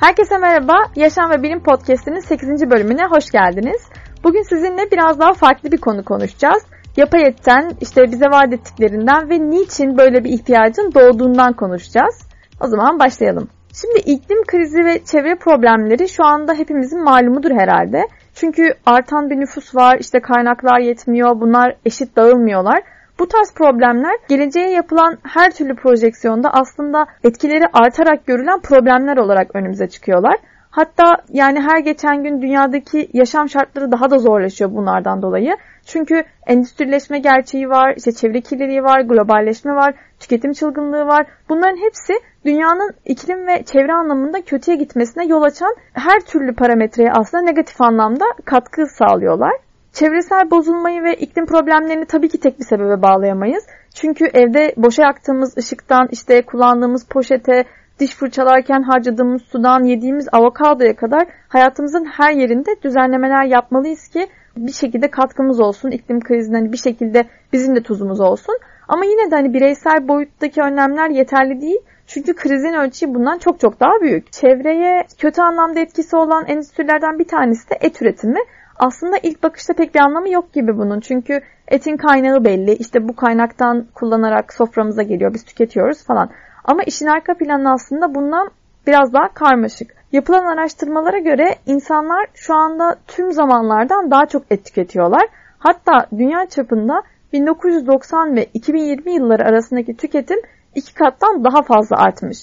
Herkese merhaba. Yaşam ve Bilim Podcast'inin 8. bölümüne hoş geldiniz. Bugün sizinle biraz daha farklı bir konu konuşacağız. Yapay etten, işte bize vaat ettiklerinden ve niçin böyle bir ihtiyacın doğduğundan konuşacağız. O zaman başlayalım. Şimdi iklim krizi ve çevre problemleri şu anda hepimizin malumudur herhalde. Çünkü artan bir nüfus var, işte kaynaklar yetmiyor, bunlar eşit dağılmıyorlar. Bu tarz problemler geleceğe yapılan her türlü projeksiyonda aslında etkileri artarak görülen problemler olarak önümüze çıkıyorlar. Hatta yani her geçen gün dünyadaki yaşam şartları daha da zorlaşıyor bunlardan dolayı. Çünkü endüstrileşme gerçeği var, işte çevre kirliliği var, globalleşme var, tüketim çılgınlığı var. Bunların hepsi dünyanın iklim ve çevre anlamında kötüye gitmesine yol açan her türlü parametreye aslında negatif anlamda katkı sağlıyorlar. Çevresel bozulmayı ve iklim problemlerini tabii ki tek bir sebebe bağlayamayız. Çünkü evde boşa yaktığımız ışıktan, işte kullandığımız poşete, diş fırçalarken harcadığımız sudan, yediğimiz avokadoya kadar hayatımızın her yerinde düzenlemeler yapmalıyız ki bir şekilde katkımız olsun. iklim krizinden hani bir şekilde bizim de tuzumuz olsun. Ama yine de hani bireysel boyuttaki önlemler yeterli değil. Çünkü krizin ölçüsü bundan çok çok daha büyük. Çevreye kötü anlamda etkisi olan endüstrilerden bir tanesi de et üretimi. Aslında ilk bakışta pek bir anlamı yok gibi bunun. Çünkü etin kaynağı belli. İşte bu kaynaktan kullanarak soframıza geliyor. Biz tüketiyoruz falan. Ama işin arka planı aslında bundan biraz daha karmaşık. Yapılan araştırmalara göre insanlar şu anda tüm zamanlardan daha çok et tüketiyorlar. Hatta dünya çapında 1990 ve 2020 yılları arasındaki tüketim iki kattan daha fazla artmış.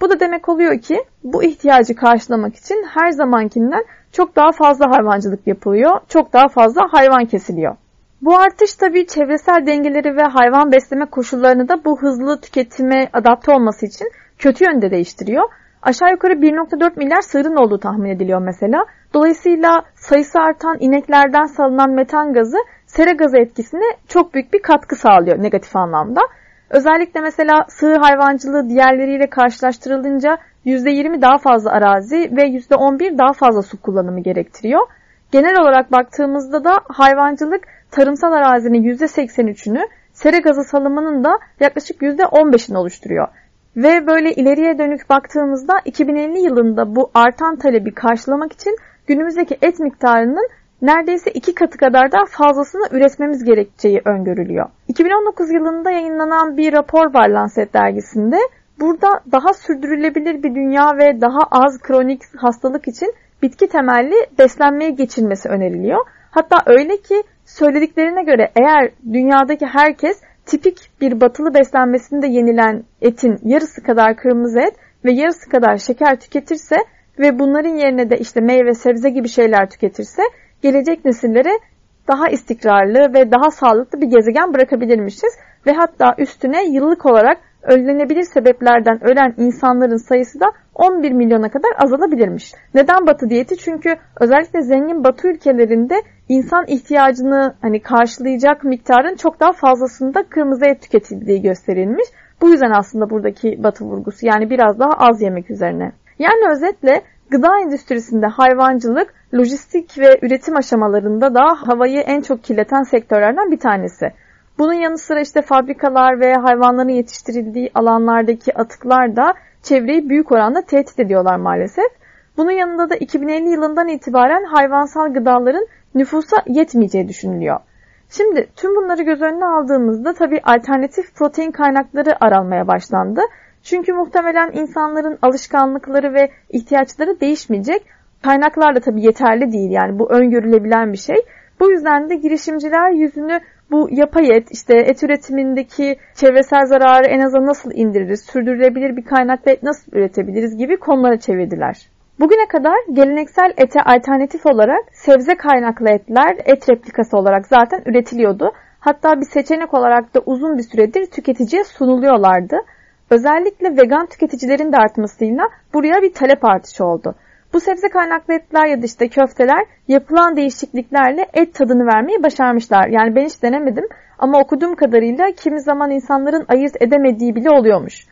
Bu da demek oluyor ki bu ihtiyacı karşılamak için her zamankinden çok daha fazla hayvancılık yapılıyor, çok daha fazla hayvan kesiliyor. Bu artış tabii çevresel dengeleri ve hayvan besleme koşullarını da bu hızlı tüketime adapte olması için kötü yönde değiştiriyor. Aşağı yukarı 1.4 milyar sığırın olduğu tahmin ediliyor mesela. Dolayısıyla sayısı artan ineklerden salınan metan gazı sera gazı etkisine çok büyük bir katkı sağlıyor negatif anlamda. Özellikle mesela sığır hayvancılığı diğerleriyle karşılaştırılınca %20 daha fazla arazi ve %11 daha fazla su kullanımı gerektiriyor. Genel olarak baktığımızda da hayvancılık tarımsal arazinin %83'ünü, sera gazı salımının da yaklaşık %15'ini oluşturuyor. Ve böyle ileriye dönük baktığımızda 2050 yılında bu artan talebi karşılamak için günümüzdeki et miktarının neredeyse iki katı kadar daha fazlasını üretmemiz gerekeceği öngörülüyor. 2019 yılında yayınlanan bir rapor var Lancet dergisinde. Burada daha sürdürülebilir bir dünya ve daha az kronik hastalık için bitki temelli beslenmeye geçilmesi öneriliyor. Hatta öyle ki söylediklerine göre eğer dünyadaki herkes tipik bir batılı beslenmesinde yenilen etin yarısı kadar kırmızı et ve yarısı kadar şeker tüketirse ve bunların yerine de işte meyve sebze gibi şeyler tüketirse gelecek nesillere daha istikrarlı ve daha sağlıklı bir gezegen bırakabilirmişiz. Ve hatta üstüne yıllık olarak önlenebilir sebeplerden ölen insanların sayısı da 11 milyona kadar azalabilirmiş. Neden batı diyeti? Çünkü özellikle zengin batı ülkelerinde insan ihtiyacını hani karşılayacak miktarın çok daha fazlasında kırmızı et tüketildiği gösterilmiş. Bu yüzden aslında buradaki batı vurgusu yani biraz daha az yemek üzerine. Yani özetle gıda endüstrisinde hayvancılık, lojistik ve üretim aşamalarında da havayı en çok kirleten sektörlerden bir tanesi. Bunun yanı sıra işte fabrikalar ve hayvanların yetiştirildiği alanlardaki atıklar da çevreyi büyük oranda tehdit ediyorlar maalesef. Bunun yanında da 2050 yılından itibaren hayvansal gıdaların nüfusa yetmeyeceği düşünülüyor. Şimdi tüm bunları göz önüne aldığımızda tabii alternatif protein kaynakları aranmaya başlandı. Çünkü muhtemelen insanların alışkanlıkları ve ihtiyaçları değişmeyecek. Kaynaklar da tabii yeterli değil yani bu öngörülebilen bir şey. Bu yüzden de girişimciler yüzünü bu yapay et, işte et üretimindeki çevresel zararı en aza nasıl indiririz, sürdürülebilir bir kaynakla et nasıl üretebiliriz gibi konulara çevirdiler. Bugüne kadar geleneksel ete alternatif olarak sebze kaynaklı etler et replikası olarak zaten üretiliyordu. Hatta bir seçenek olarak da uzun bir süredir tüketiciye sunuluyorlardı. Özellikle vegan tüketicilerin de artmasıyla buraya bir talep artışı oldu. Bu sebze kaynaklı etler ya da işte köfteler yapılan değişikliklerle et tadını vermeyi başarmışlar. Yani ben hiç denemedim ama okuduğum kadarıyla kimi zaman insanların ayırt edemediği bile oluyormuş.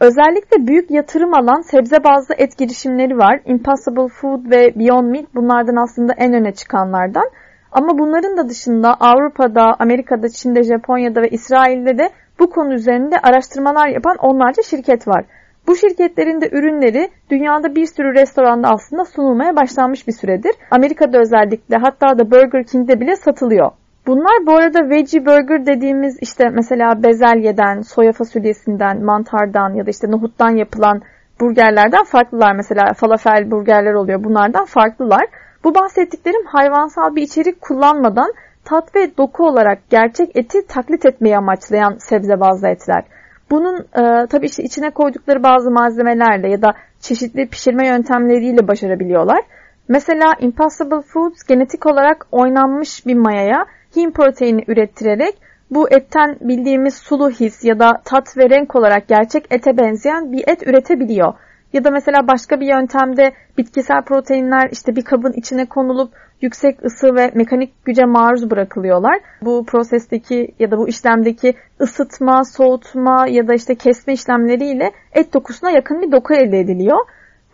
Özellikle büyük yatırım alan sebze bazlı et girişimleri var. Impossible Food ve Beyond Meat bunlardan aslında en öne çıkanlardan. Ama bunların da dışında Avrupa'da, Amerika'da, Çin'de, Japonya'da ve İsrail'de de bu konu üzerinde araştırmalar yapan onlarca şirket var. Bu şirketlerin de ürünleri dünyada bir sürü restoranda aslında sunulmaya başlanmış bir süredir. Amerika'da özellikle hatta da Burger King'de bile satılıyor. Bunlar bu arada veggie burger dediğimiz işte mesela bezelyeden, soya fasulyesinden, mantardan ya da işte nohuttan yapılan burgerlerden farklılar. Mesela falafel burgerler oluyor. Bunlardan farklılar. Bu bahsettiklerim hayvansal bir içerik kullanmadan tat ve doku olarak gerçek eti taklit etmeyi amaçlayan sebze bazlı etler. Bunun e, tabii işte içine koydukları bazı malzemelerle ya da çeşitli pişirme yöntemleriyle başarabiliyorlar. Mesela Impossible Foods genetik olarak oynanmış bir mayaya him proteini ürettirerek bu etten bildiğimiz sulu his ya da tat ve renk olarak gerçek ete benzeyen bir et üretebiliyor. Ya da mesela başka bir yöntemde bitkisel proteinler işte bir kabın içine konulup yüksek ısı ve mekanik güce maruz bırakılıyorlar. Bu prosesteki ya da bu işlemdeki ısıtma, soğutma ya da işte kesme işlemleriyle et dokusuna yakın bir doku elde ediliyor.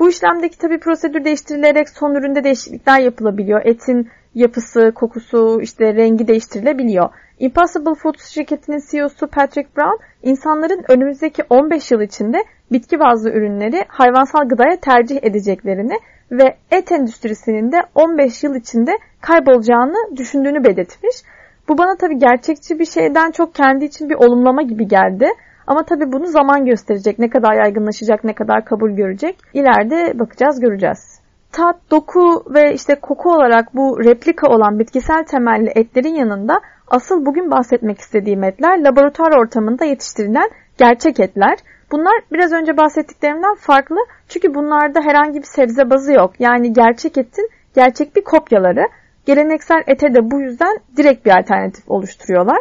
Bu işlemdeki tabi prosedür değiştirilerek son üründe değişiklikler yapılabiliyor. Etin yapısı, kokusu, işte rengi değiştirilebiliyor. Impossible Foods şirketinin CEO'su Patrick Brown, insanların önümüzdeki 15 yıl içinde bitki bazlı ürünleri hayvansal gıdaya tercih edeceklerini ve et endüstrisinin de 15 yıl içinde kaybolacağını düşündüğünü belirtmiş. Bu bana tabii gerçekçi bir şeyden çok kendi için bir olumlama gibi geldi. Ama tabii bunu zaman gösterecek. Ne kadar yaygınlaşacak, ne kadar kabul görecek. İleride bakacağız, göreceğiz. Tat, doku ve işte koku olarak bu replika olan bitkisel temelli etlerin yanında asıl bugün bahsetmek istediğim etler laboratuvar ortamında yetiştirilen gerçek etler. Bunlar biraz önce bahsettiklerimden farklı çünkü bunlarda herhangi bir sebze bazı yok. Yani gerçek etin gerçek bir kopyaları. Geleneksel ete de bu yüzden direkt bir alternatif oluşturuyorlar.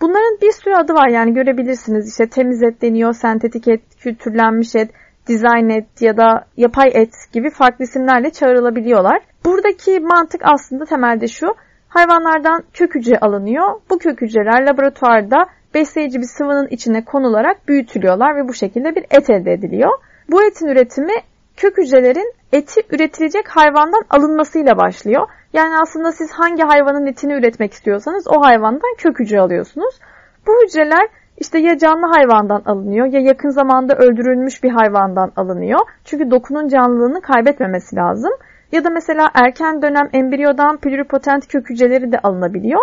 Bunların bir sürü adı var yani görebilirsiniz. İşte temiz et deniyor, sentetik et, kültürlenmiş et, design et ya da yapay et gibi farklı isimlerle çağrılabiliyorlar. Buradaki mantık aslında temelde şu. Hayvanlardan kök hücre alınıyor. Bu kök hücreler laboratuvarda besleyici bir sıvının içine konularak büyütülüyorlar ve bu şekilde bir et elde ediliyor. Bu etin üretimi kök hücrelerin eti üretilecek hayvandan alınmasıyla başlıyor. Yani aslında siz hangi hayvanın etini üretmek istiyorsanız o hayvandan kök hücre alıyorsunuz. Bu hücreler işte ya canlı hayvandan alınıyor ya yakın zamanda öldürülmüş bir hayvandan alınıyor. Çünkü dokunun canlılığını kaybetmemesi lazım. Ya da mesela erken dönem embriyodan pluripotent kök hücreleri de alınabiliyor.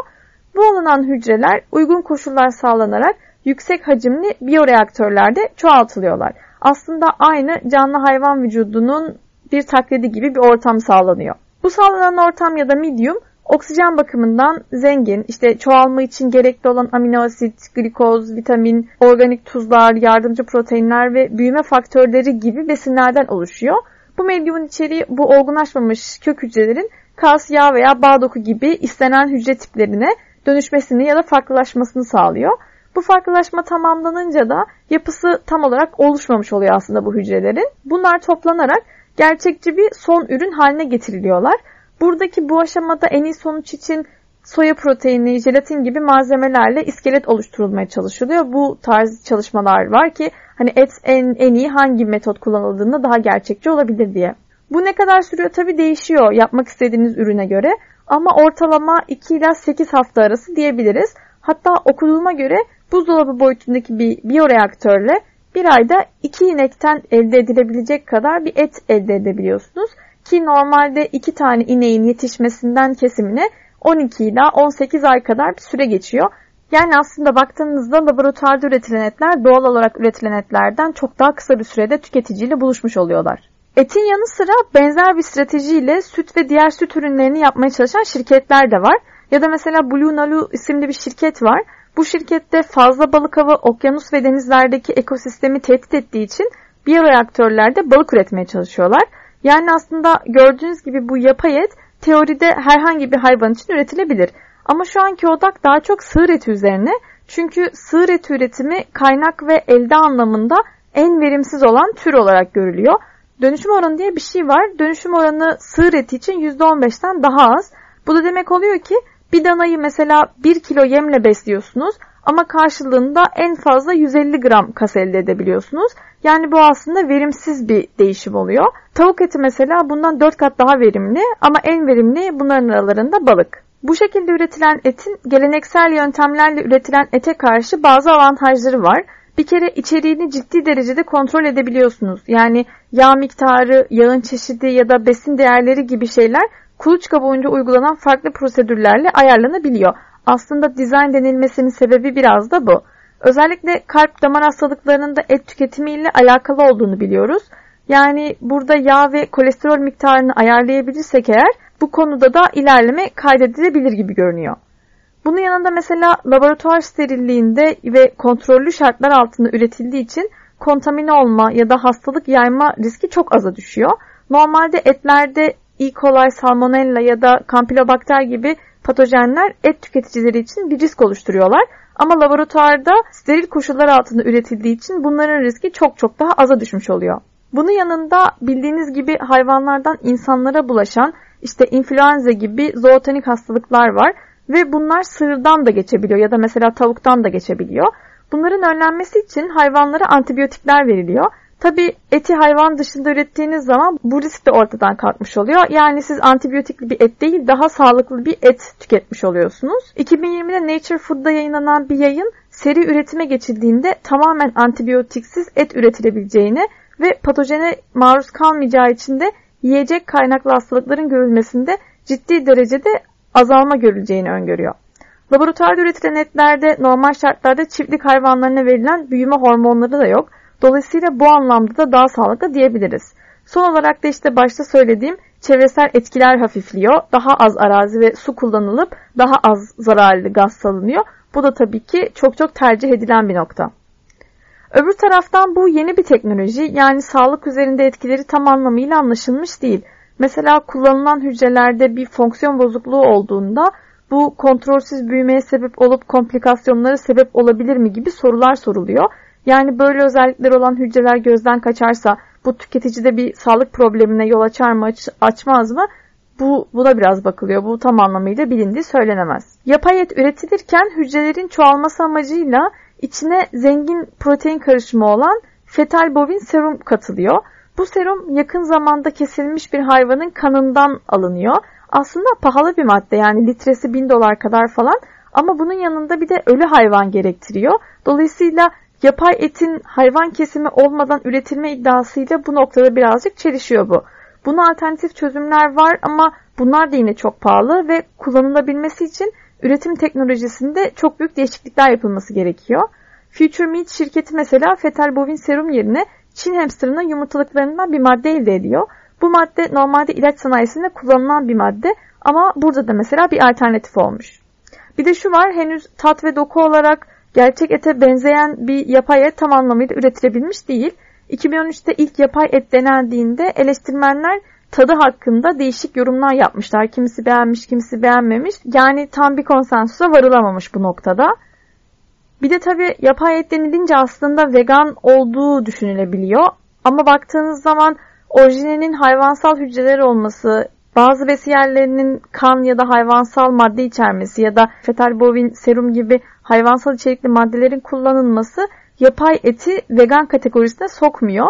Bu alınan hücreler uygun koşullar sağlanarak yüksek hacimli biyoreaktörlerde çoğaltılıyorlar. Aslında aynı canlı hayvan vücudunun bir taklidi gibi bir ortam sağlanıyor. Bu sağlanan ortam ya da medium oksijen bakımından zengin, işte çoğalma için gerekli olan amino asit, glikoz, vitamin, organik tuzlar, yardımcı proteinler ve büyüme faktörleri gibi besinlerden oluşuyor. Bu medyumun içeriği bu olgunlaşmamış kök hücrelerin kas, yağ veya bağ doku gibi istenen hücre tiplerine dönüşmesini ya da farklılaşmasını sağlıyor. Bu farklılaşma tamamlanınca da yapısı tam olarak oluşmamış oluyor aslında bu hücrelerin. Bunlar toplanarak gerçekçi bir son ürün haline getiriliyorlar. Buradaki bu aşamada en iyi sonuç için soya proteini, jelatin gibi malzemelerle iskelet oluşturulmaya çalışılıyor. Bu tarz çalışmalar var ki hani et en, en iyi hangi metot kullanıldığında daha gerçekçi olabilir diye. Bu ne kadar sürüyor tabi değişiyor yapmak istediğiniz ürüne göre ama ortalama 2 ila 8 hafta arası diyebiliriz. Hatta okuduğuma göre buzdolabı boyutundaki bir biyoreaktörle bir ayda 2 inekten elde edilebilecek kadar bir et elde edebiliyorsunuz. Ki normalde 2 tane ineğin yetişmesinden kesimine 12 ila 18 ay kadar bir süre geçiyor. Yani aslında baktığınızda laboratuvarda üretilen etler doğal olarak üretilen etlerden çok daha kısa bir sürede tüketiciyle buluşmuş oluyorlar. Etin yanı sıra benzer bir stratejiyle süt ve diğer süt ürünlerini yapmaya çalışan şirketler de var. Ya da mesela Blue Nalu isimli bir şirket var. Bu şirkette fazla balık avı okyanus ve denizlerdeki ekosistemi tehdit ettiği için biyoreaktörlerde balık üretmeye çalışıyorlar. Yani aslında gördüğünüz gibi bu yapay et teoride herhangi bir hayvan için üretilebilir. Ama şu anki odak daha çok sığır eti üzerine. Çünkü sığır eti üretimi kaynak ve elde anlamında en verimsiz olan tür olarak görülüyor. Dönüşüm oranı diye bir şey var. Dönüşüm oranı sığır eti için %15'ten daha az. Bu da demek oluyor ki bir danayı mesela 1 kilo yemle besliyorsunuz ama karşılığında en fazla 150 gram kas elde edebiliyorsunuz. Yani bu aslında verimsiz bir değişim oluyor. Tavuk eti mesela bundan 4 kat daha verimli ama en verimli bunların aralarında balık. Bu şekilde üretilen etin geleneksel yöntemlerle üretilen ete karşı bazı avantajları var. Bir kere içeriğini ciddi derecede kontrol edebiliyorsunuz. Yani yağ miktarı, yağın çeşidi ya da besin değerleri gibi şeyler kuluçka boyunca uygulanan farklı prosedürlerle ayarlanabiliyor. Aslında dizayn denilmesinin sebebi biraz da bu. Özellikle kalp damar hastalıklarının da et tüketimiyle alakalı olduğunu biliyoruz. Yani burada yağ ve kolesterol miktarını ayarlayabilirsek eğer bu konuda da ilerleme kaydedilebilir gibi görünüyor. Bunun yanında mesela laboratuvar sterilliğinde ve kontrollü şartlar altında üretildiği için kontamine olma ya da hastalık yayma riski çok aza düşüyor. Normalde etlerde E. coli, salmonella ya da kampilobakter gibi patojenler et tüketicileri için bir risk oluşturuyorlar. Ama laboratuvarda steril koşullar altında üretildiği için bunların riski çok çok daha aza düşmüş oluyor. Bunun yanında bildiğiniz gibi hayvanlardan insanlara bulaşan işte influenza gibi zootonik hastalıklar var ve bunlar sığırdan da geçebiliyor ya da mesela tavuktan da geçebiliyor. Bunların önlenmesi için hayvanlara antibiyotikler veriliyor. Tabi eti hayvan dışında ürettiğiniz zaman bu risk de ortadan kalkmış oluyor. Yani siz antibiyotikli bir et değil daha sağlıklı bir et tüketmiş oluyorsunuz. 2020'de Nature Food'da yayınlanan bir yayın seri üretime geçildiğinde tamamen antibiyotiksiz et üretilebileceğini ve patojene maruz kalmayacağı için de yiyecek kaynaklı hastalıkların görülmesinde ciddi derecede azalma görüleceğini öngörüyor. Laboratuvarda üretilen etlerde normal şartlarda çiftlik hayvanlarına verilen büyüme hormonları da yok. Dolayısıyla bu anlamda da daha sağlıklı diyebiliriz. Son olarak da işte başta söylediğim çevresel etkiler hafifliyor. Daha az arazi ve su kullanılıp daha az zararlı gaz salınıyor. Bu da tabii ki çok çok tercih edilen bir nokta. Öbür taraftan bu yeni bir teknoloji yani sağlık üzerinde etkileri tam anlamıyla anlaşılmış değil. Mesela kullanılan hücrelerde bir fonksiyon bozukluğu olduğunda bu kontrolsüz büyümeye sebep olup komplikasyonlara sebep olabilir mi gibi sorular soruluyor. Yani böyle özellikler olan hücreler gözden kaçarsa bu tüketicide bir sağlık problemine yol açar mı aç, açmaz mı? Bu buna biraz bakılıyor. Bu tam anlamıyla bilindiği söylenemez. Yapay et üretilirken hücrelerin çoğalması amacıyla içine zengin protein karışımı olan fetal bovin serum katılıyor. Bu serum yakın zamanda kesilmiş bir hayvanın kanından alınıyor. Aslında pahalı bir madde yani litresi 1000 dolar kadar falan ama bunun yanında bir de ölü hayvan gerektiriyor. Dolayısıyla yapay etin hayvan kesimi olmadan üretilme iddiasıyla bu noktada birazcık çelişiyor bu. Buna alternatif çözümler var ama bunlar da yine çok pahalı ve kullanılabilmesi için üretim teknolojisinde çok büyük değişiklikler yapılması gerekiyor. Future Meat şirketi mesela fetal bovin serum yerine Çin hamsterının yumurtalıklarından bir madde elde ediyor. Bu madde normalde ilaç sanayisinde kullanılan bir madde ama burada da mesela bir alternatif olmuş. Bir de şu var henüz tat ve doku olarak gerçek ete benzeyen bir yapay et tam anlamıyla üretilebilmiş değil. 2013'te ilk yapay et denendiğinde eleştirmenler tadı hakkında değişik yorumlar yapmışlar. Kimisi beğenmiş, kimisi beğenmemiş. Yani tam bir konsensusa varılamamış bu noktada. Bir de tabii yapay et denilince aslında vegan olduğu düşünülebiliyor. Ama baktığınız zaman orijinalinin hayvansal hücreler olması, bazı besiyerlerinin kan ya da hayvansal madde içermesi ya da fetal bovin serum gibi hayvansal içerikli maddelerin kullanılması yapay eti vegan kategorisine sokmuyor.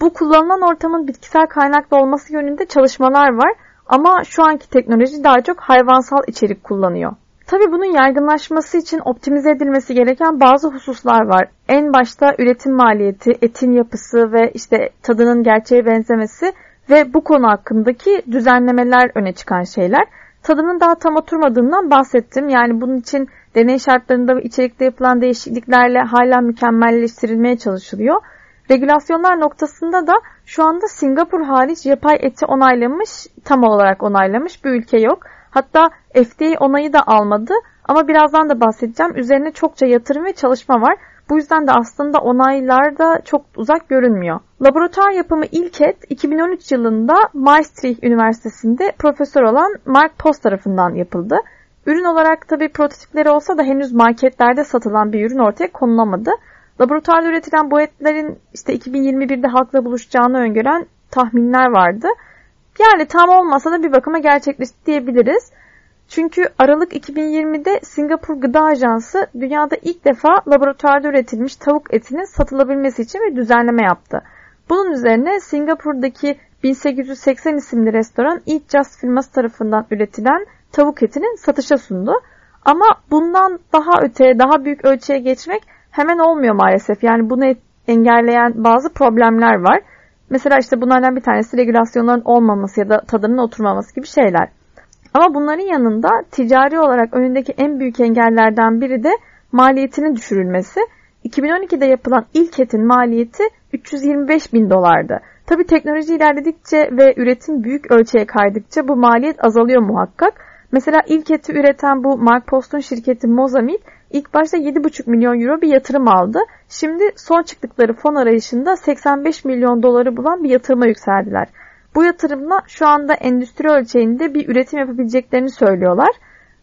Bu kullanılan ortamın bitkisel kaynaklı olması yönünde çalışmalar var ama şu anki teknoloji daha çok hayvansal içerik kullanıyor. Tabi bunun yaygınlaşması için optimize edilmesi gereken bazı hususlar var. En başta üretim maliyeti, etin yapısı ve işte tadının gerçeğe benzemesi ve bu konu hakkındaki düzenlemeler öne çıkan şeyler. Tadının daha tam oturmadığından bahsettim. Yani bunun için deney şartlarında ve içerikte yapılan değişikliklerle hala mükemmelleştirilmeye çalışılıyor. Regülasyonlar noktasında da şu anda Singapur hariç yapay eti onaylamış, tam olarak onaylamış bir ülke yok. Hatta FDA onayı da almadı ama birazdan da bahsedeceğim. Üzerine çokça yatırım ve çalışma var. Bu yüzden de aslında onaylar da çok uzak görünmüyor. Laboratuvar yapımı ilk et 2013 yılında Maastricht Üniversitesi'nde profesör olan Mark Post tarafından yapıldı. Ürün olarak tabi prototipleri olsa da henüz marketlerde satılan bir ürün ortaya konulamadı. Laboratuvarda üretilen bu etlerin işte 2021'de halkla buluşacağını öngören tahminler vardı. Yani tam olmasa da bir bakıma gerçekleşti diyebiliriz. Çünkü Aralık 2020'de Singapur Gıda Ajansı dünyada ilk defa laboratuvarda üretilmiş tavuk etinin satılabilmesi için bir düzenleme yaptı. Bunun üzerine Singapur'daki 1880 isimli restoran Eat Just firması tarafından üretilen tavuk etinin satışa sundu. Ama bundan daha öteye, daha büyük ölçüye geçmek hemen olmuyor maalesef. Yani bunu engelleyen bazı problemler var. Mesela işte bunlardan bir tanesi regülasyonların olmaması ya da tadının oturmaması gibi şeyler. Ama bunların yanında ticari olarak önündeki en büyük engellerden biri de maliyetinin düşürülmesi. 2012'de yapılan ilk etin maliyeti 325 bin dolardı. Tabi teknoloji ilerledikçe ve üretim büyük ölçüye kaydıkça bu maliyet azalıyor muhakkak. Mesela ilk eti üreten bu Mark Post'un şirketi Mozamit ilk başta 7,5 milyon euro bir yatırım aldı. Şimdi son çıktıkları fon arayışında 85 milyon doları bulan bir yatırıma yükseldiler. Bu yatırımla şu anda endüstri ölçeğinde bir üretim yapabileceklerini söylüyorlar.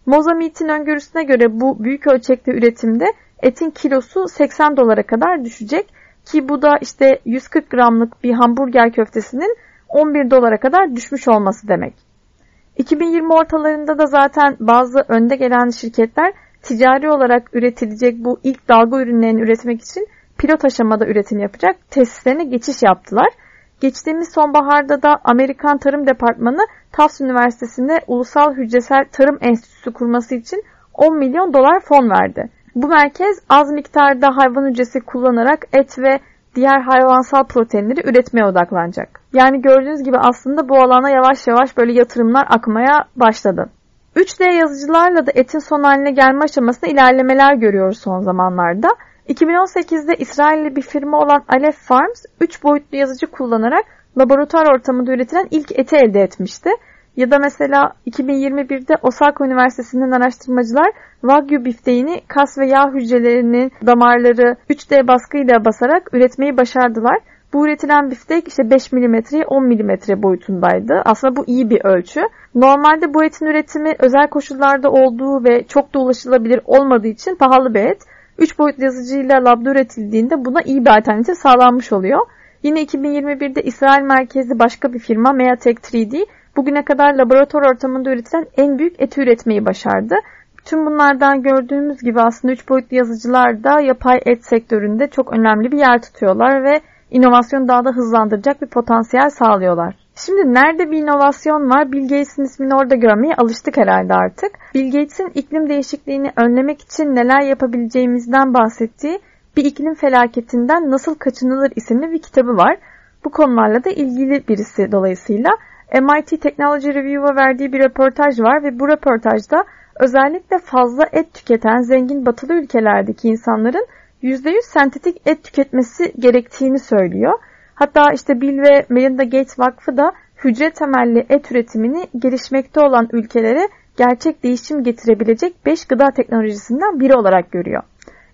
Mozamit'in öngörüsüne göre bu büyük ölçekli üretimde etin kilosu 80 dolara kadar düşecek ki bu da işte 140 gramlık bir hamburger köftesinin 11 dolara kadar düşmüş olması demek. 2020 ortalarında da zaten bazı önde gelen şirketler ticari olarak üretilecek bu ilk dalga ürünlerini üretmek için pilot aşamada üretim yapacak tesislerine geçiş yaptılar. Geçtiğimiz sonbaharda da Amerikan Tarım Departmanı Tufts Üniversitesi'nde Ulusal Hücresel Tarım Enstitüsü kurması için 10 milyon dolar fon verdi. Bu merkez az miktarda hayvan hücresi kullanarak et ve diğer hayvansal proteinleri üretmeye odaklanacak. Yani gördüğünüz gibi aslında bu alana yavaş yavaş böyle yatırımlar akmaya başladı. 3D yazıcılarla da etin son haline gelme aşamasında ilerlemeler görüyoruz son zamanlarda. 2018'de İsrailli bir firma olan Aleph Farms 3 boyutlu yazıcı kullanarak laboratuvar ortamında üretilen ilk eti elde etmişti. Ya da mesela 2021'de Osaka Üniversitesi'nden araştırmacılar Wagyu bifteğini kas ve yağ hücrelerinin damarları 3D baskıyla basarak üretmeyi başardılar. Bu üretilen biftek işte 5 mm 10 mm boyutundaydı. Aslında bu iyi bir ölçü. Normalde bu etin üretimi özel koşullarda olduğu ve çok da ulaşılabilir olmadığı için pahalı bir et. 3 boyutlu yazıcıyla labda üretildiğinde buna iyi bir alternatif sağlanmış oluyor. Yine 2021'de İsrail merkezli başka bir firma Meatek 3D bugüne kadar laboratuvar ortamında üretilen en büyük eti üretmeyi başardı. Tüm bunlardan gördüğümüz gibi aslında 3 boyutlu yazıcılar da yapay et sektöründe çok önemli bir yer tutuyorlar ve inovasyonu daha da hızlandıracak bir potansiyel sağlıyorlar. Şimdi nerede bir inovasyon var? Bill Gates'in ismini orada görmeye alıştık herhalde artık. Bill Gates'in iklim değişikliğini önlemek için neler yapabileceğimizden bahsettiği bir iklim felaketinden nasıl kaçınılır isimli bir kitabı var. Bu konularla da ilgili birisi dolayısıyla. MIT Technology Review'a verdiği bir röportaj var ve bu röportajda özellikle fazla et tüketen zengin batılı ülkelerdeki insanların %100 sentetik et tüketmesi gerektiğini söylüyor. Hatta işte Bill ve Melinda Gates Vakfı da hücre temelli et üretimini gelişmekte olan ülkelere gerçek değişim getirebilecek 5 gıda teknolojisinden biri olarak görüyor.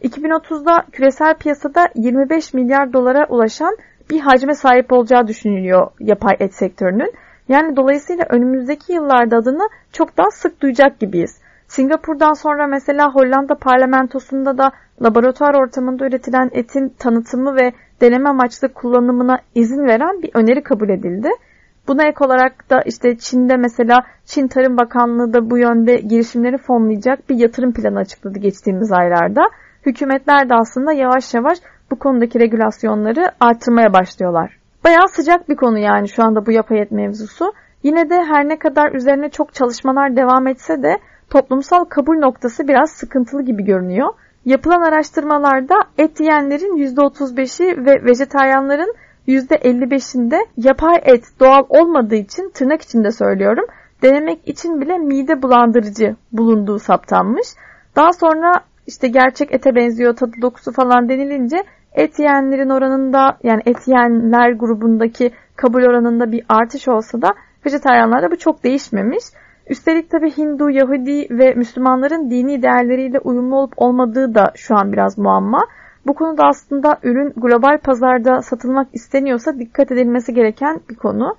2030'da küresel piyasada 25 milyar dolara ulaşan bir hacme sahip olacağı düşünülüyor yapay et sektörünün. Yani dolayısıyla önümüzdeki yıllarda adını çok daha sık duyacak gibiyiz. Singapur'dan sonra mesela Hollanda parlamentosunda da laboratuvar ortamında üretilen etin tanıtımı ve deneme amaçlı kullanımına izin veren bir öneri kabul edildi. Buna ek olarak da işte Çin'de mesela Çin Tarım Bakanlığı da bu yönde girişimleri fonlayacak bir yatırım planı açıkladı geçtiğimiz aylarda. Hükümetler de aslında yavaş yavaş bu konudaki regülasyonları artırmaya başlıyorlar. Bayağı sıcak bir konu yani şu anda bu yapay et mevzusu. Yine de her ne kadar üzerine çok çalışmalar devam etse de toplumsal kabul noktası biraz sıkıntılı gibi görünüyor. Yapılan araştırmalarda et yiyenlerin %35'i ve vejetaryenlerin %55'inde yapay et doğal olmadığı için tırnak içinde söylüyorum denemek için bile mide bulandırıcı bulunduğu saptanmış. Daha sonra işte gerçek ete benziyor tadı dokusu falan denilince et yiyenlerin oranında yani et yiyenler grubundaki kabul oranında bir artış olsa da vejetaryenlerde bu çok değişmemiş. Üstelik tabi Hindu, Yahudi ve Müslümanların dini değerleriyle uyumlu olup olmadığı da şu an biraz muamma. Bu konuda aslında ürün global pazarda satılmak isteniyorsa dikkat edilmesi gereken bir konu.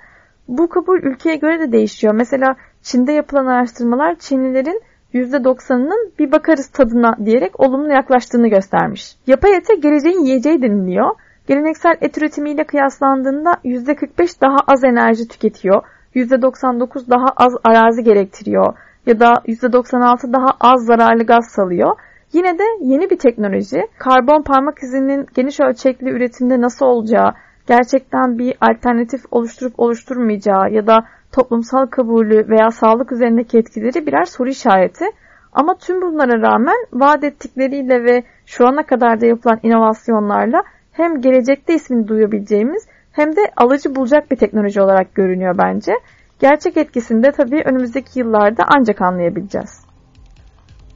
Bu kabul ülkeye göre de değişiyor. Mesela Çin'de yapılan araştırmalar Çinlilerin %90'ının bir bakarız tadına diyerek olumlu yaklaştığını göstermiş. Yapay ete geleceğin yiyeceği deniliyor. Geleneksel et üretimiyle kıyaslandığında %45 daha az enerji tüketiyor. %99 daha az arazi gerektiriyor ya da %96 daha az zararlı gaz salıyor. Yine de yeni bir teknoloji. Karbon parmak izinin geniş ölçekli üretimde nasıl olacağı, gerçekten bir alternatif oluşturup oluşturmayacağı ya da toplumsal kabulü veya sağlık üzerindeki etkileri birer soru işareti. Ama tüm bunlara rağmen vaat ettikleriyle ve şu ana kadar da yapılan inovasyonlarla hem gelecekte ismini duyabileceğimiz hem de alıcı bulacak bir teknoloji olarak görünüyor bence. Gerçek etkisini de tabii önümüzdeki yıllarda ancak anlayabileceğiz.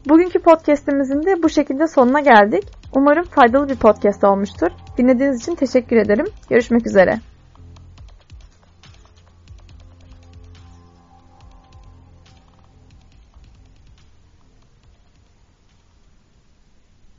Bugünkü podcastimizin de bu şekilde sonuna geldik. Umarım faydalı bir podcast olmuştur. Dinlediğiniz için teşekkür ederim. Görüşmek üzere.